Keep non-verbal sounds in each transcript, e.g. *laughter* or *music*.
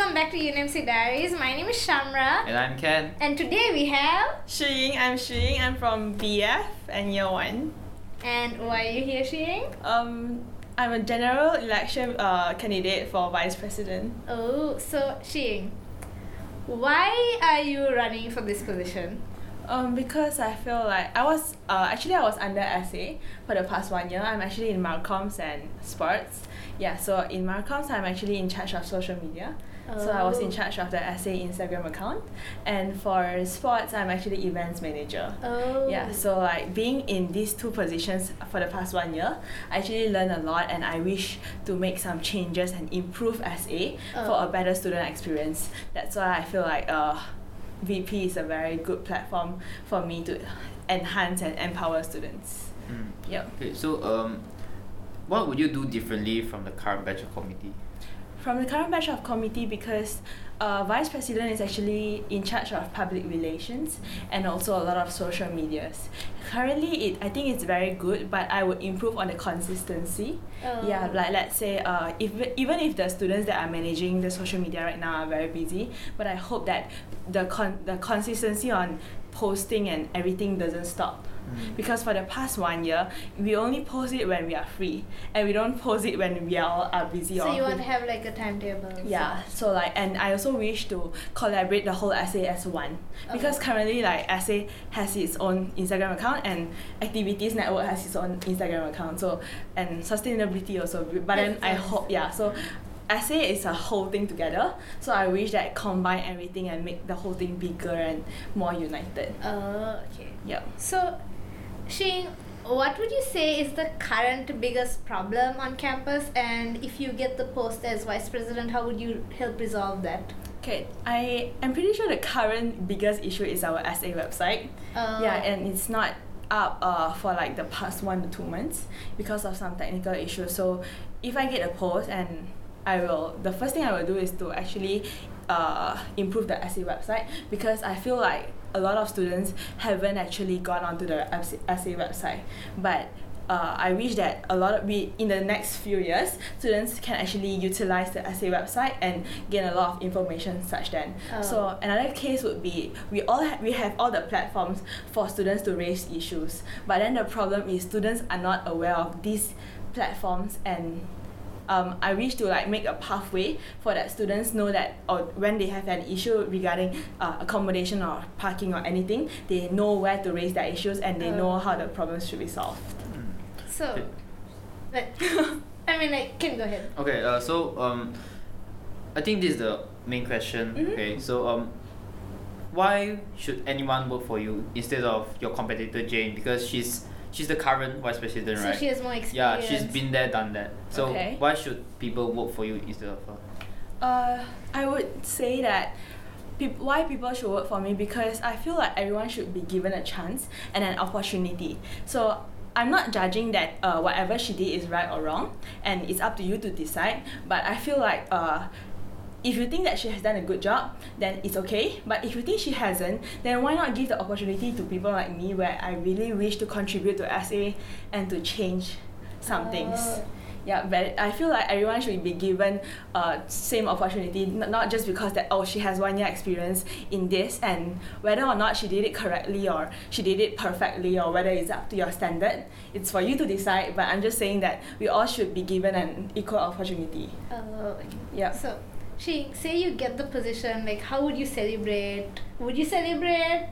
welcome back to UNMC Diaries. My name is Shamra, And I'm Ken. and today we have. Shiying, I'm Shiying. I'm from BF and year one. And why are you here, Shing? Um, I'm a general election uh, candidate for vice president. Oh, so Shing, why are you running for this position? Um, because I feel like I was uh, actually I was under SA for the past one year. I'm actually in Marcoms and sports. Yeah, so in Marcoms I'm actually in charge of social media. So I was in charge of the SA Instagram account, and for sports I'm actually events manager. Oh. Yeah, so like being in these two positions for the past one year, I actually learned a lot and I wish to make some changes and improve SA for Oh. a better student experience. That's why I feel like uh, VP is a very good platform for me to enhance and empower students. Mm. Yep. Okay, so um, what would you do differently from the current batch of committee? From the current batch of committee, because uh, vice president is actually in charge of public relations and also a lot of social medias. Currently, it I think it's very good, but I would improve on the consistency. Oh. Yeah, like let's say uh, if even if the students that are managing the social media right now are very busy, but I hope that the con the consistency on posting and everything doesn't stop. Mm. Because for the past one year, we only post it when we are free, and we don't post it when we are, are busy So or you want to have like a timetable? yeah, stuff? so like, and I also wish to collaborate the whole SA as one because currently like SA has its own Instagram account and activities network has its own Instagram account. So and sustainability also, but then That's I hope yeah. So SA is a whole thing together. So I wish that combine everything and make the whole thing bigger and more united. Oh, okay. Yeah. So, Shing, what would you say is the current biggest problem on campus? And if you get the post as vice president, how would you help resolve that? Okay, I am pretty sure the current biggest issue is our SA website. Uh, yeah, and it's not up uh, for like the past one to two months because of some technical issues. So if I get a post and I will, the first thing I will do is to actually uh, improve the SA website because I feel like a lot of students haven't actually gone onto the SA website. But uh, I wish that a lot of we in the next few years, students can actually utilize the SA website and gain a lot of information such then. Oh. So another case would be we all ha- we have all the platforms for students to raise issues, but then the problem is students are not aware of these platforms and um, I wish to like make a pathway for that students know that or when they have an issue regarding uh, accommodation or parking or anything, they know where to raise their issues and they know Oh. how the problems should be solved. Mm. So, Okay. like, *laughs* I mean, like, can go ahead. Okay, uh, so um, I think this is the main question. Mhm. Okay, so um, why should anyone work for you instead of your competitor Jane? Because she's she's the current vice president, So right? she has more experience. yeah, she's been there, done that. So Okay. why should people vote for you instead of her? Uh, I would say that peop- why people should vote for me because I feel like everyone should be given a chance and an opportunity. So I'm not judging that uh, whatever she did is right or wrong, and it's up to you to decide. But I feel like uh, if you think that she has done a good job, then it's okay. But if you think she hasn't, then why not give the opportunity to people like me where I really wish to contribute to SA and to change some things. Oh. Yeah, but I feel like everyone should be given uh, same opportunity, not just because that oh she has one year experience in this and whether or not she did it correctly or she did it perfectly or whether it's up to your standard, it's for you to decide. But I'm just saying that we all should be given an equal opportunity. Oh. Yeah. So, she say you get the position. Like, how would you celebrate? Would you celebrate?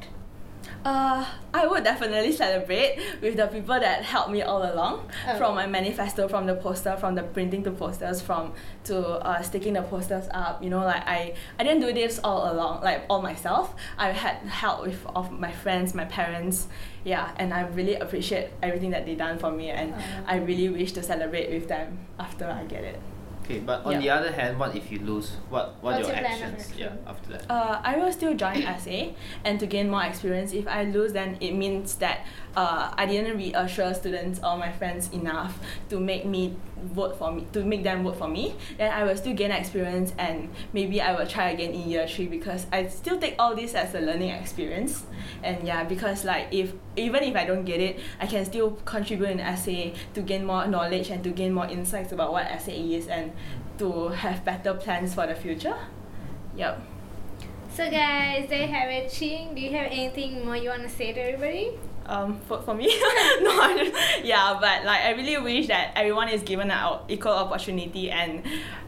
Uh, I would definitely celebrate with the people that helped me all along, Oh. from my manifesto, from the poster, from the printing to posters, from to uh, sticking the posters up. You know, like I, I didn't do this all along, like all myself. I had help with of my friends, my parents, yeah, and I really appreciate everything that they done for me, and Oh. I really wish to celebrate with them after I get it. Okay, but on Yeah. the other hand, what if you lose? What what What's your your plan actions? action? Yeah, after that. Uh, I will still join SA and to gain more experience. If I lose, then it means that uh, I didn't reassure students or my friends enough to make me vote for me, to make them vote for me. Then I will still gain experience and maybe I will try again in year three because I still take all this as a learning experience. And yeah, because like if even if I don't get it, I can still contribute in SA to gain more knowledge and to gain more insights about what SA is and to have better plans for the future. Yep. So guys, there have it. Ching, do you have anything more you want to say to everybody? um for, for me *laughs* no I'm just, yeah but like I really wish that everyone is given an equal opportunity and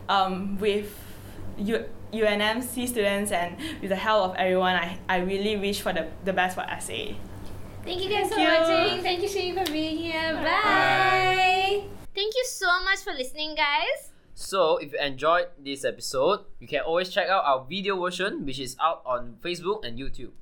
um with U- UNMC students and with the help of everyone I, I really wish for the, the best for SA Thank you guys for Thank you. watching. Thank you, Shane, for being here. Bye. Thank you so much for listening, guys. So, if you enjoyed this episode, you can always check out our video version, which is out on Facebook and YouTube.